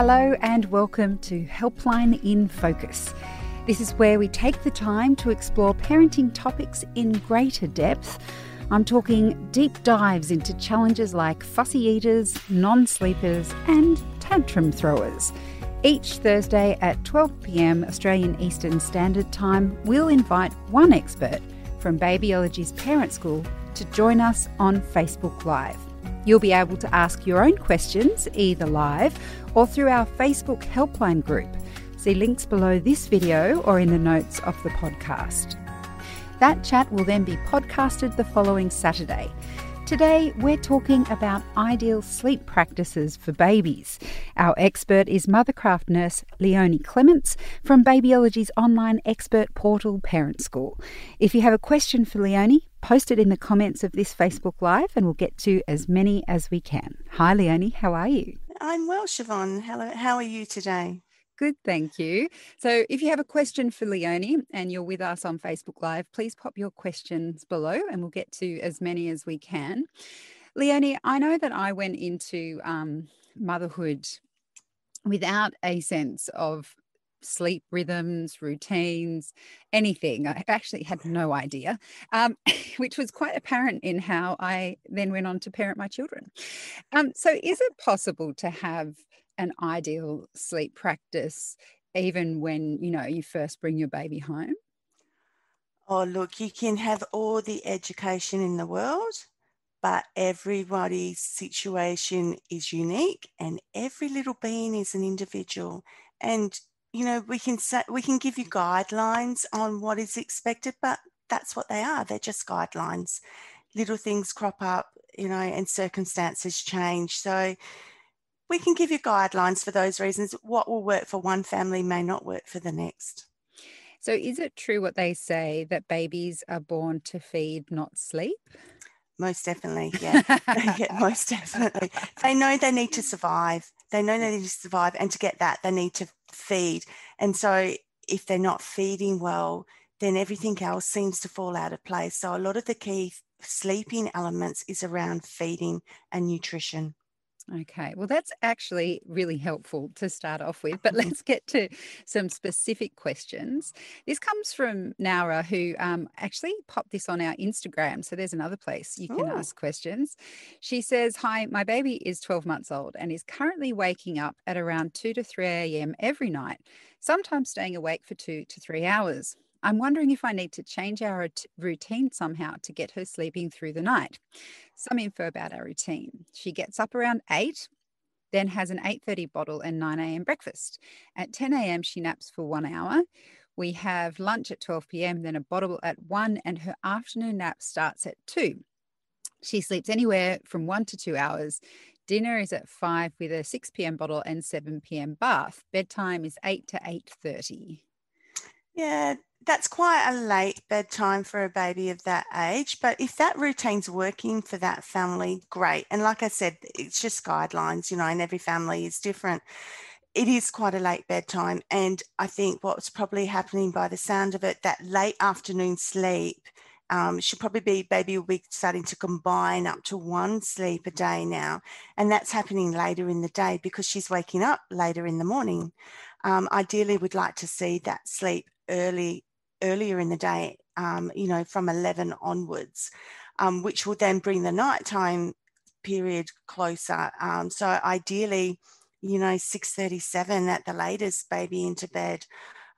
Hello, and welcome to Helpline in Focus. This is where we take the time to explore parenting topics in greater depth. I'm talking deep dives into challenges like fussy eaters, non sleepers, and tantrum throwers. Each Thursday at 12 pm Australian Eastern Standard Time, we'll invite one expert from Babyology's parent school to join us on Facebook Live. You'll be able to ask your own questions either live or through our Facebook helpline group. See links below this video or in the notes of the podcast. That chat will then be podcasted the following Saturday. Today, we're talking about ideal sleep practices for babies. Our expert is Mothercraft nurse Leonie Clements from Babyology's online expert portal Parent School. If you have a question for Leonie, post it in the comments of this Facebook Live and we'll get to as many as we can. Hi, Leonie, how are you? I'm well, Siobhan. Hello, how are you today? Good, thank you. So, if you have a question for Leonie and you're with us on Facebook Live, please pop your questions below and we'll get to as many as we can. Leonie, I know that I went into um, motherhood without a sense of sleep rhythms, routines, anything. I actually had no idea, um, which was quite apparent in how I then went on to parent my children. Um, so, is it possible to have an ideal sleep practice even when you know you first bring your baby home oh look you can have all the education in the world but everybody's situation is unique and every little being is an individual and you know we can say we can give you guidelines on what is expected but that's what they are they're just guidelines little things crop up you know and circumstances change so we can give you guidelines for those reasons. What will work for one family may not work for the next. So, is it true what they say that babies are born to feed, not sleep? Most definitely, yeah. yeah. Most definitely. They know they need to survive. They know they need to survive, and to get that, they need to feed. And so, if they're not feeding well, then everything else seems to fall out of place. So, a lot of the key sleeping elements is around feeding and nutrition. Okay, well, that's actually really helpful to start off with. But let's get to some specific questions. This comes from Naura, who um, actually popped this on our Instagram. So there's another place you can Ooh. ask questions. She says, Hi, my baby is 12 months old and is currently waking up at around 2 to 3 a.m. every night, sometimes staying awake for two to three hours. I'm wondering if I need to change our routine somehow to get her sleeping through the night. Some info about our routine. She gets up around 8, then has an 8:30 bottle and 9 a.m. breakfast. At 10 a.m. she naps for 1 hour. We have lunch at 12 p.m., then a bottle at 1 and her afternoon nap starts at 2. She sleeps anywhere from 1 to 2 hours. Dinner is at 5 with a 6 p.m. bottle and 7 p.m. bath. Bedtime is 8 to 8:30. Yeah, that's quite a late bedtime for a baby of that age. But if that routine's working for that family, great. And like I said, it's just guidelines, you know, and every family is different. It is quite a late bedtime. And I think what's probably happening by the sound of it, that late afternoon sleep um, should probably be baby will be starting to combine up to one sleep a day now and that's happening later in the day because she's waking up later in the morning um, ideally we'd like to see that sleep early earlier in the day, um, you know, from 11 onwards, um, which will then bring the nighttime period closer. Um, so ideally, you know, 6.37 at the latest, baby into bed.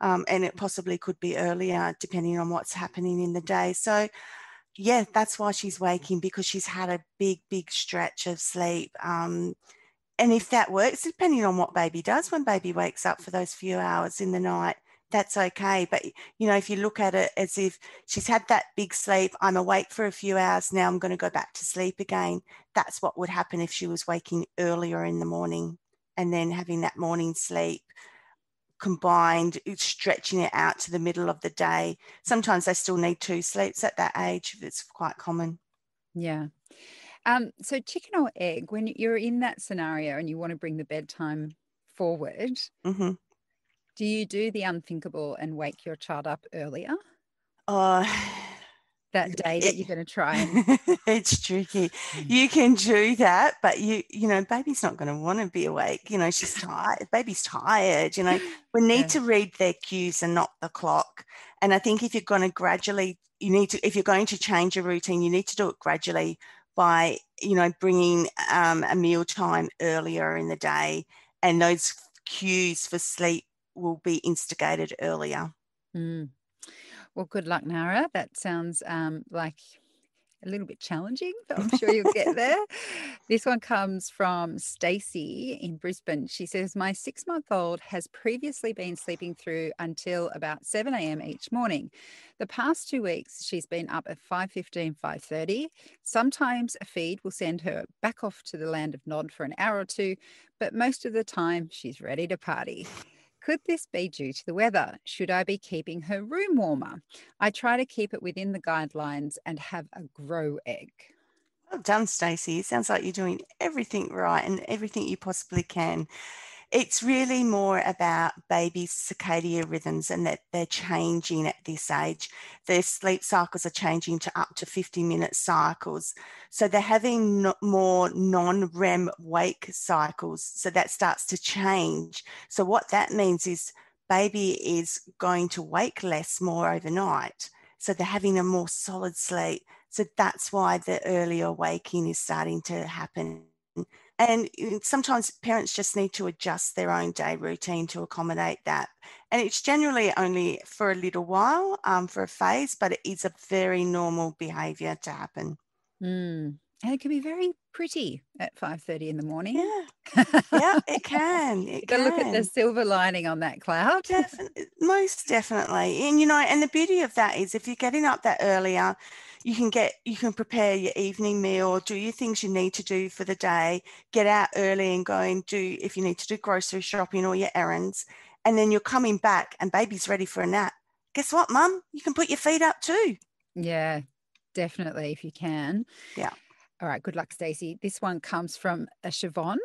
Um, and it possibly could be earlier depending on what's happening in the day. So yeah, that's why she's waking because she's had a big, big stretch of sleep. Um, and if that works, depending on what baby does when baby wakes up for those few hours in the night, that's okay. But, you know, if you look at it as if she's had that big sleep, I'm awake for a few hours, now I'm going to go back to sleep again. That's what would happen if she was waking earlier in the morning and then having that morning sleep combined, stretching it out to the middle of the day. Sometimes they still need two sleeps at that age. It's quite common. Yeah. Um, so, chicken or egg, when you're in that scenario and you want to bring the bedtime forward, mm-hmm. Do you do the unthinkable and wake your child up earlier? Uh, that day that you're going to try and... it's tricky mm. you can do that but you you know baby's not going to want to be awake you know she's tired baby's tired you know we need yeah. to read their cues and not the clock and i think if you're going to gradually you need to if you're going to change a routine you need to do it gradually by you know bringing um, a meal time earlier in the day and those cues for sleep will be instigated earlier mm. Well, good luck, Nara. That sounds um, like a little bit challenging, but I'm sure you'll get there. This one comes from Stacey in Brisbane. She says, My six month old has previously been sleeping through until about 7 a.m. each morning. The past two weeks, she's been up at 5.15, 5.30. Sometimes a feed will send her back off to the land of Nod for an hour or two, but most of the time, she's ready to party. Could this be due to the weather? Should I be keeping her room warmer? I try to keep it within the guidelines and have a Gro Egg. Well done, Stacey. It sounds like you're doing everything right and everything you possibly can it's really more about babies' circadian rhythms and that they're changing at this age. Their sleep cycles are changing to up to 50 minute cycles. So they're having more non REM wake cycles. So that starts to change. So what that means is baby is going to wake less more overnight. So they're having a more solid sleep. So that's why the earlier waking is starting to happen and sometimes parents just need to adjust their own day routine to accommodate that. And it's generally only for a little while, um, for a phase, but it is a very normal behavior to happen. Mm. And it can be very pretty at 5.30 in the morning. Yeah, yeah it can. It can. look at the silver lining on that cloud. Definitely, most definitely. And, you know, and the beauty of that is if you're getting up that earlier, you can get you can prepare your evening meal do your things you need to do for the day get out early and go and do if you need to do grocery shopping or your errands and then you're coming back and baby's ready for a nap guess what mum you can put your feet up too yeah definitely if you can yeah all right good luck stacey this one comes from a siobhan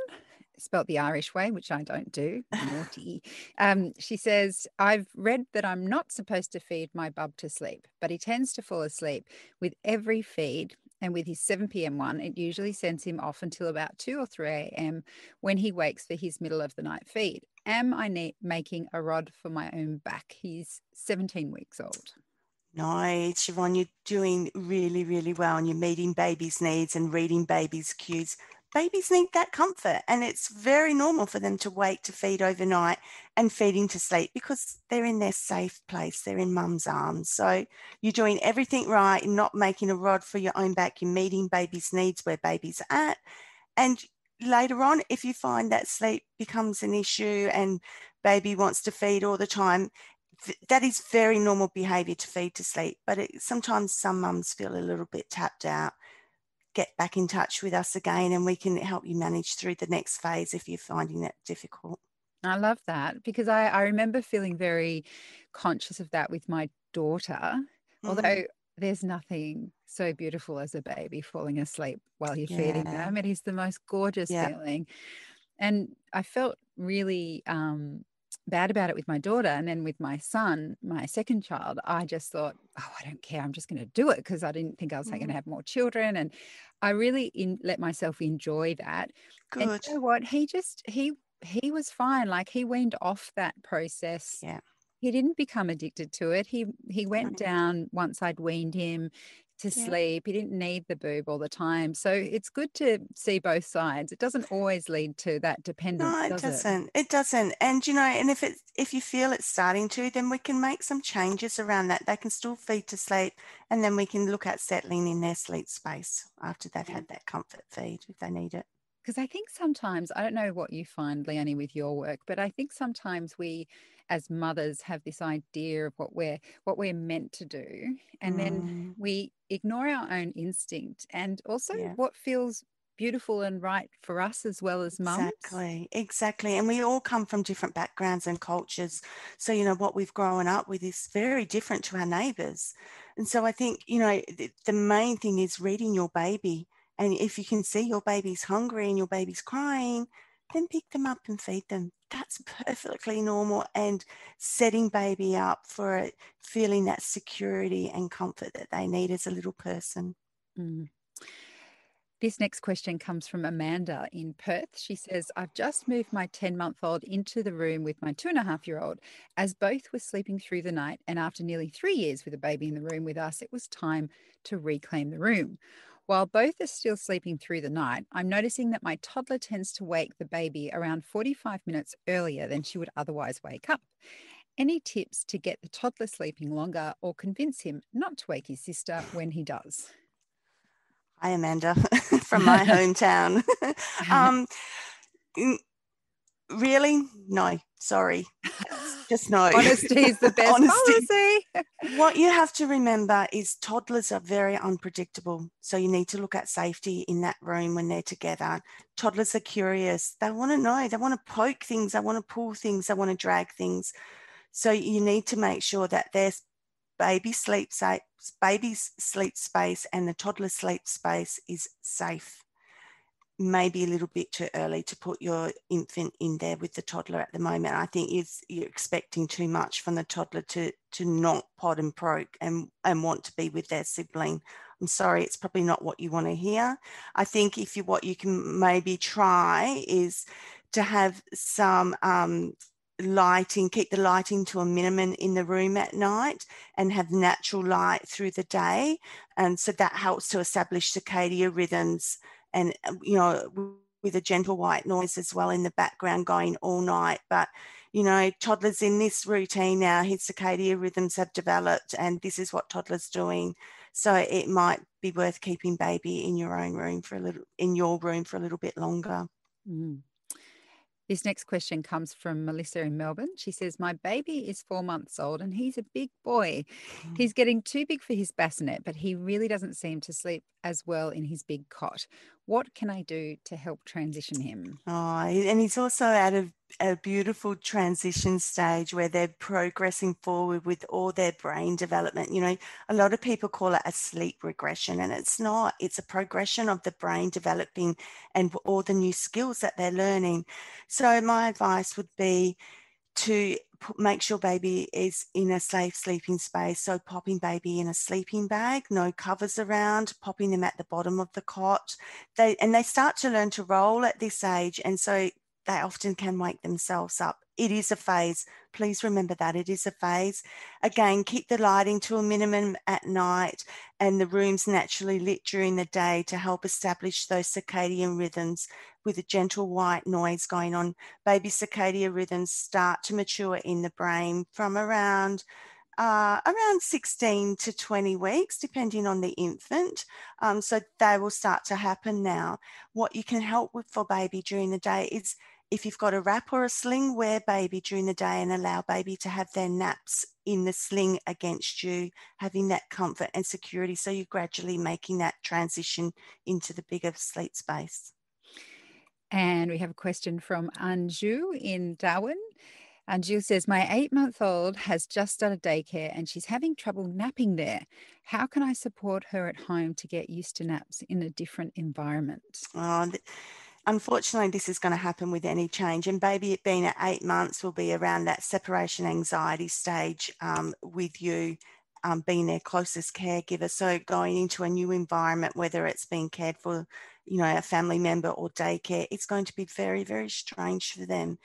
spelt the Irish way, which I don't do. Naughty. um, she says, I've read that I'm not supposed to feed my bub to sleep, but he tends to fall asleep with every feed. And with his 7 p.m. one, it usually sends him off until about 2 or 3 a.m. when he wakes for his middle of the night feed. Am I ne- making a rod for my own back? He's 17 weeks old. Nice, Siobhan. You're doing really, really well, and you're meeting baby's needs and reading baby's cues babies need that comfort and it's very normal for them to wait to feed overnight and feeding to sleep because they're in their safe place they're in mum's arms so you're doing everything right you're not making a rod for your own back you're meeting baby's needs where baby's at and later on if you find that sleep becomes an issue and baby wants to feed all the time that is very normal behavior to feed to sleep but it, sometimes some mums feel a little bit tapped out get back in touch with us again and we can help you manage through the next phase if you're finding that difficult. I love that because I, I remember feeling very conscious of that with my daughter, mm-hmm. although there's nothing so beautiful as a baby falling asleep while you're yeah. feeding them. It is the most gorgeous yeah. feeling. And I felt really um, bad about it with my daughter. And then with my son, my second child, I just thought, oh, I don't care. I'm just going to do it because I didn't think I was mm. going to have more children. And I really in, let myself enjoy that. Good. And you know what? He just, he, he was fine. Like he weaned off that process. Yeah. He didn't become addicted to it. He he went down once I'd weaned him to yeah. sleep. He didn't need the boob all the time. So it's good to see both sides. It doesn't always lead to that dependence. No, it does doesn't. It? it? doesn't. And you know, and if it if you feel it's starting to, then we can make some changes around that. They can still feed to sleep, and then we can look at settling in their sleep space after they've had that comfort feed if they need it because I think sometimes I don't know what you find, Leonie, with your work, but I think sometimes we as mothers have this idea of what we're what we're meant to do and mm. then we ignore our own instinct and also yeah. what feels beautiful and right for us as well as mums. Exactly, exactly. And we all come from different backgrounds and cultures. So, you know, what we've grown up with is very different to our neighbours. And so I think, you know, the, the main thing is reading your baby. And if you can see your baby's hungry and your baby's crying, then pick them up and feed them that's perfectly normal and setting baby up for it, feeling that security and comfort that they need as a little person. Mm. This next question comes from Amanda in Perth. She says, I've just moved my 10 month old into the room with my two and a half year old. As both were sleeping through the night, and after nearly three years with a baby in the room with us, it was time to reclaim the room. While both are still sleeping through the night, I'm noticing that my toddler tends to wake the baby around 45 minutes earlier than she would otherwise wake up. Any tips to get the toddler sleeping longer or convince him not to wake his sister when he does? Hi, Amanda, from my hometown. um, really? No, sorry. Just know Honesty is the best Honesty. policy. what you have to remember is toddlers are very unpredictable. So you need to look at safety in that room when they're together. Toddlers are curious. They want to know. They want to poke things. They want to pull things. They want to drag things. So you need to make sure that their baby sleep safe, baby's sleep space and the toddler sleep space is safe maybe a little bit too early to put your infant in there with the toddler at the moment. I think is you're expecting too much from the toddler to to not pod and poke and and want to be with their sibling. I'm sorry, it's probably not what you want to hear. I think if you what you can maybe try is to have some um, lighting, keep the lighting to a minimum in the room at night and have natural light through the day. And so that helps to establish circadian rhythms and um, you know with a gentle white noise as well in the background going all night but you know toddlers in this routine now his circadian rhythms have developed and this is what toddlers doing so it might be worth keeping baby in your own room for a little in your room for a little bit longer mm. This next question comes from Melissa in Melbourne. She says, My baby is four months old and he's a big boy. Mm. He's getting too big for his bassinet, but he really doesn't seem to sleep as well in his big cot. What can I do to help transition him? Oh, and he's also at a, a beautiful transition stage where they're progressing forward with all their brain development. You know, a lot of people call it a sleep regression, and it's not, it's a progression of the brain developing and all the new skills that they're learning. So, my advice would be to make sure baby is in a safe sleeping space. So popping baby in a sleeping bag, no covers around, popping them at the bottom of the cot. They and they start to learn to roll at this age, and so they often can wake themselves up. It is a phase. Please remember that it is a phase. Again, keep the lighting to a minimum at night and the rooms naturally lit during the day to help establish those circadian rhythms with a gentle white noise going on. Baby circadian rhythms start to mature in the brain from around uh, around 16 to 20 weeks, depending on the infant. Um, so they will start to happen now. What you can help with for baby during the day is if you've got a wrap or a sling, wear baby during the day and allow baby to have their naps in the sling against you, having that comfort and security. So you're gradually making that transition into the bigger sleep space. And we have a question from Anju in Darwin. Anju says, My eight month old has just started daycare and she's having trouble napping there. How can I support her at home to get used to naps in a different environment? Oh, unfortunately, this is going to happen with any change. And baby, it being at eight months, will be around that separation anxiety stage um, with you. Um, being their closest caregiver. So going into a new environment, whether it's being cared for, you know, a family member or daycare, it's going to be very, very strange for them.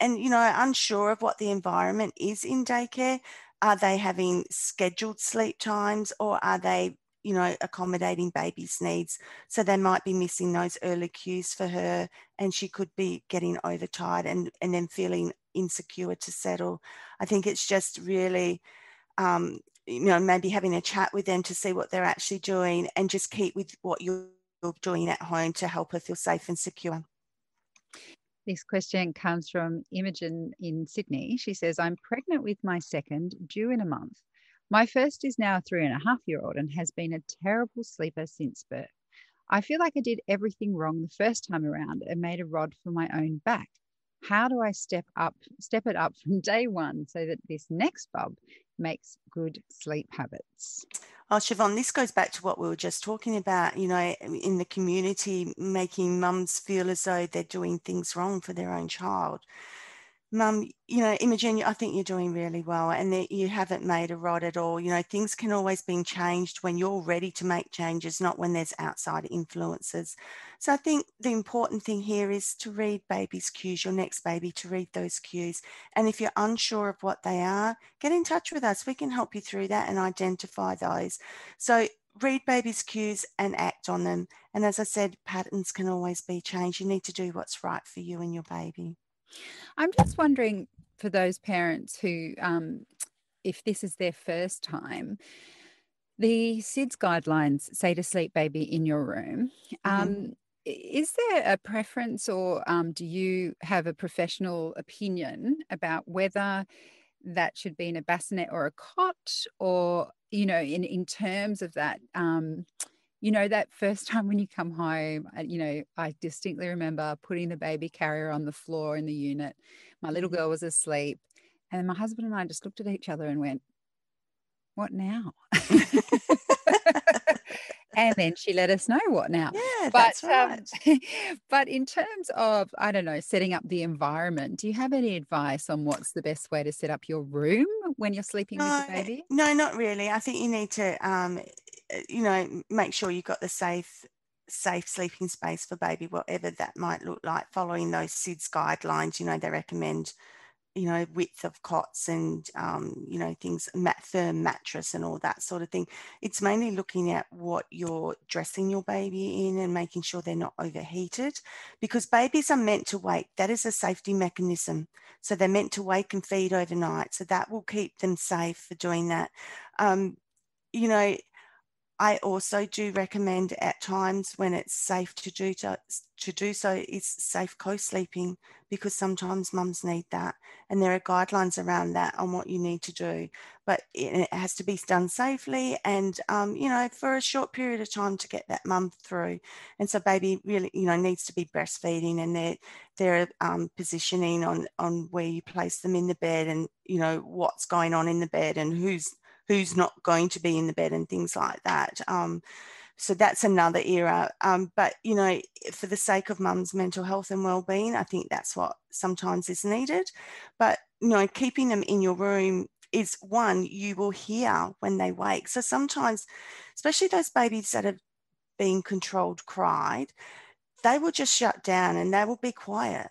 And, you know, unsure of what the environment is in daycare. Are they having scheduled sleep times or are they you know, accommodating baby's needs. So they might be missing those early cues for her and she could be getting overtired and, and then feeling insecure to settle. I think it's just really, um, you know, maybe having a chat with them to see what they're actually doing and just keep with what you're doing at home to help her feel safe and secure. This question comes from Imogen in Sydney. She says, I'm pregnant with my second, due in a month. My first is now a three and a half year old and has been a terrible sleeper since birth. I feel like I did everything wrong the first time around and made a rod for my own back. How do I step up, step it up from day one so that this next bub makes good sleep habits? Oh, Siobhan, this goes back to what we were just talking about, you know, in the community, making mums feel as though they're doing things wrong for their own child. Mum, you know, Imogen, I think you're doing really well and that you haven't made a rod at all. You know, things can always be changed when you're ready to make changes, not when there's outside influences. So I think the important thing here is to read baby's cues, your next baby to read those cues. And if you're unsure of what they are, get in touch with us. We can help you through that and identify those. So read baby's cues and act on them. And as I said, patterns can always be changed. You need to do what's right for you and your baby. I'm just wondering for those parents who, um, if this is their first time, the SIDS guidelines say to sleep baby in your room. Mm-hmm. Um, is there a preference or um, do you have a professional opinion about whether that should be in a bassinet or a cot or you know in in terms of that um, you know, that first time when you come home, you know, I distinctly remember putting the baby carrier on the floor in the unit. My little mm-hmm. girl was asleep. And my husband and I just looked at each other and went, What now? and then she let us know what now. Yeah, but, that's right. Um, but in terms of, I don't know, setting up the environment, do you have any advice on what's the best way to set up your room when you're sleeping no, with the baby? No, not really. I think you need to um, you know, make sure you've got the safe safe sleeping space for baby, whatever that might look like, following those SIDS guidelines. You know, they recommend, you know, width of cots and, um, you know, things, mat, firm mattress and all that sort of thing. It's mainly looking at what you're dressing your baby in and making sure they're not overheated because babies are meant to wake. That is a safety mechanism. So they're meant to wake and feed overnight. So that will keep them safe for doing that. Um, you know, I also do recommend at times when it's safe to do to, to do so is safe co-sleeping because sometimes mums need that and there are guidelines around that on what you need to do. But it has to be done safely and um, you know for a short period of time to get that mum through. And so baby really you know needs to be breastfeeding and their their um, positioning on on where you place them in the bed and you know what's going on in the bed and who's who's not going to be in the bed and things like that. Um, so that's another era. Um, but you know, for the sake of mum's mental health and well-being, I think that's what sometimes is needed. But you know, keeping them in your room is one you will hear when they wake. So sometimes, especially those babies that have been controlled cried, they will just shut down and they will be quiet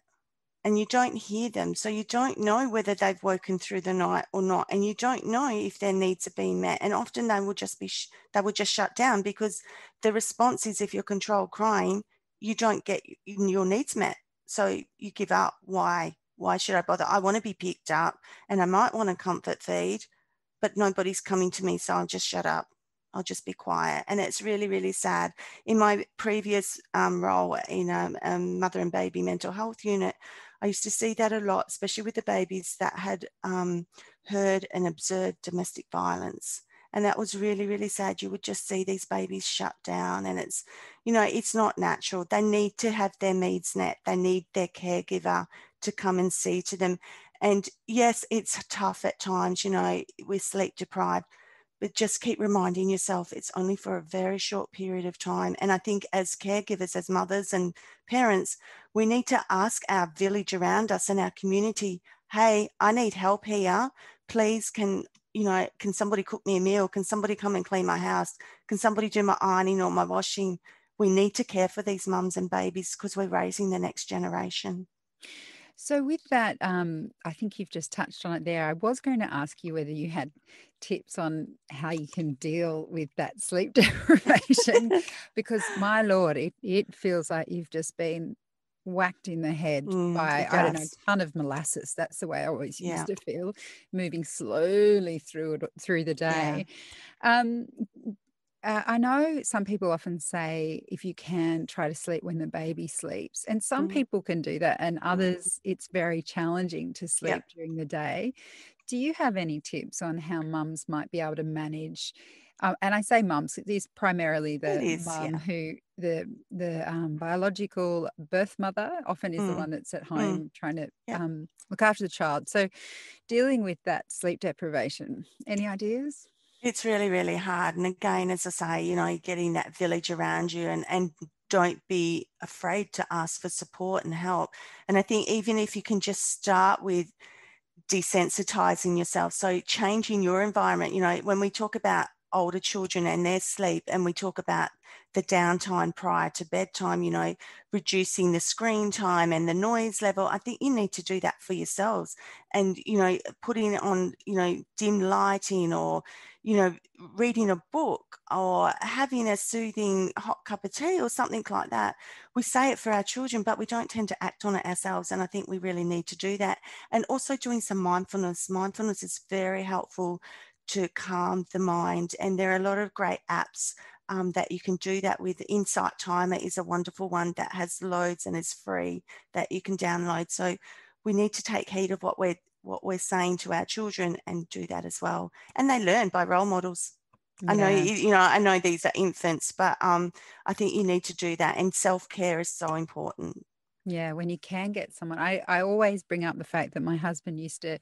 and you don't hear them. So you don't know whether they've woken through the night or not. And you don't know if their needs are being met. And often they will just be, sh- they will just shut down because the response is if you're controlled crying, you don't get your needs met. So you give up. Why? Why should I bother? I want to be picked up and I might want a comfort feed, but nobody's coming to me. So I'll just shut up. I'll just be quiet. And it's really, really sad. In my previous um, role in a, a mother and baby mental health unit, I used to see that a lot, especially with the babies that had um, heard and observed domestic violence. And that was really, really sad. You would just see these babies shut down, and it's, you know, it's not natural. They need to have their needs met, they need their caregiver to come and see to them. And yes, it's tough at times, you know, we're sleep deprived, but just keep reminding yourself it's only for a very short period of time. And I think as caregivers, as mothers and parents, we need to ask our village around us and our community, hey, I need help here. Please, can you know, can somebody cook me a meal? Can somebody come and clean my house? Can somebody do my ironing or my washing? We need to care for these mums and babies because we're raising the next generation. So, with that, um, I think you've just touched on it there. I was going to ask you whether you had tips on how you can deal with that sleep deprivation, because my lord, it, it feels like you've just been whacked in the head mm, by I don't know a ton of molasses. That's the way I always yeah. used to feel, moving slowly through it through the day. Yeah. Um, uh, I know some people often say if you can try to sleep when the baby sleeps, and some mm. people can do that, and mm-hmm. others it's very challenging to sleep yep. during the day. Do you have any tips on how mums might be able to manage um, and I say mums, it is primarily the is, mum yeah. who the the um, biological birth mother often is the Mm, one that's at mm, home trying to yeah. um, look after the child. So dealing with that sleep deprivation, any ideas? It's really, really hard. And again, as I say, you know, getting that village around you and, and don't be afraid to ask for support and help. And I think even if you can just start with desensitizing yourself, so changing your environment, you know, when we talk about older children and their sleep and we talk about the downtime prior to bedtime, you know, reducing the screen time and the noise level. I think you need to do that for yourselves and, you know, putting on, you know, dim lighting or, you know, reading a book or having a soothing hot cup of tea or something like that. We say it for our children, but we don't tend to act on it ourselves. And I think we really need to do that. And also doing some mindfulness. Mindfulness is very helpful to calm the mind. And there are a lot of great apps um, that you can do that with. Insight Timer is a wonderful one that has loads and is free that you can download. So we need to take heed of what we're what we're saying to our children and do that as well. And they learn by role models. I know you, you know I know these are infants, but um, I think you need to do that. And self care is so important. Yeah, when you can get someone, I, I always bring up the fact that my husband used to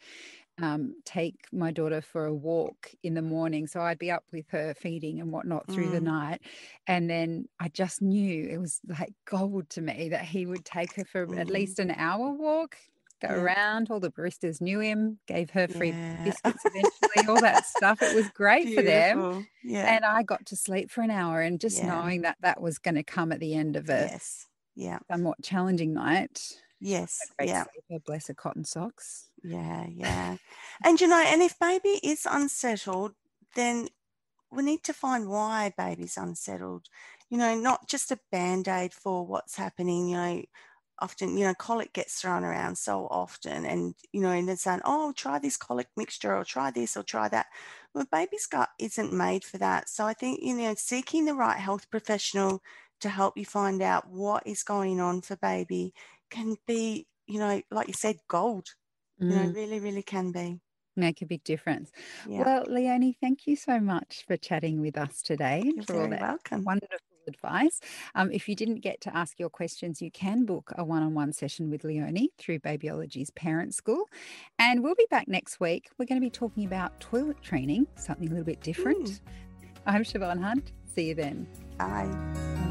um, take my daughter for a walk in the morning. So I'd be up with her feeding and whatnot through the Mm, night. And then I just knew it was like gold to me that he would take her for at mm, least an hour walk, go yeah, around. All the baristas knew him, gave her free yeah. biscuits eventually, all that stuff. It was great for them. Yeah, And I got to sleep for an hour and just knowing that that was going to come at the end of a yes, yeah, somewhat challenging night. Yes, yeah. sleeper, bless her cotton socks. Yeah, yeah. And you know, and if baby is unsettled, then we need to find why baby's unsettled. You know, not just a band-aid for what's happening, you know, often, you know, colic gets thrown around so often and, you know, and they're saying, oh, try this colic mixture or try this or try that. Well, baby's gut isn't made for that. So I think, you know, seeking the right health professional to help you find out what is going on for baby can be, you know, like you said, gold. You know, Mm, really, really can be. make a big difference. Yeah, Well, Leonie, thank you so much for chatting with us today and you're for all that welcome. wonderful advice. Um, if you didn't get to ask your questions, you can book a one on one session with Leonie through Babyology's Parent School. And we'll be back next week. We're going to be talking about toilet training, something a little bit Mm, different. I'm Siobhan Hunt. See you then. bye.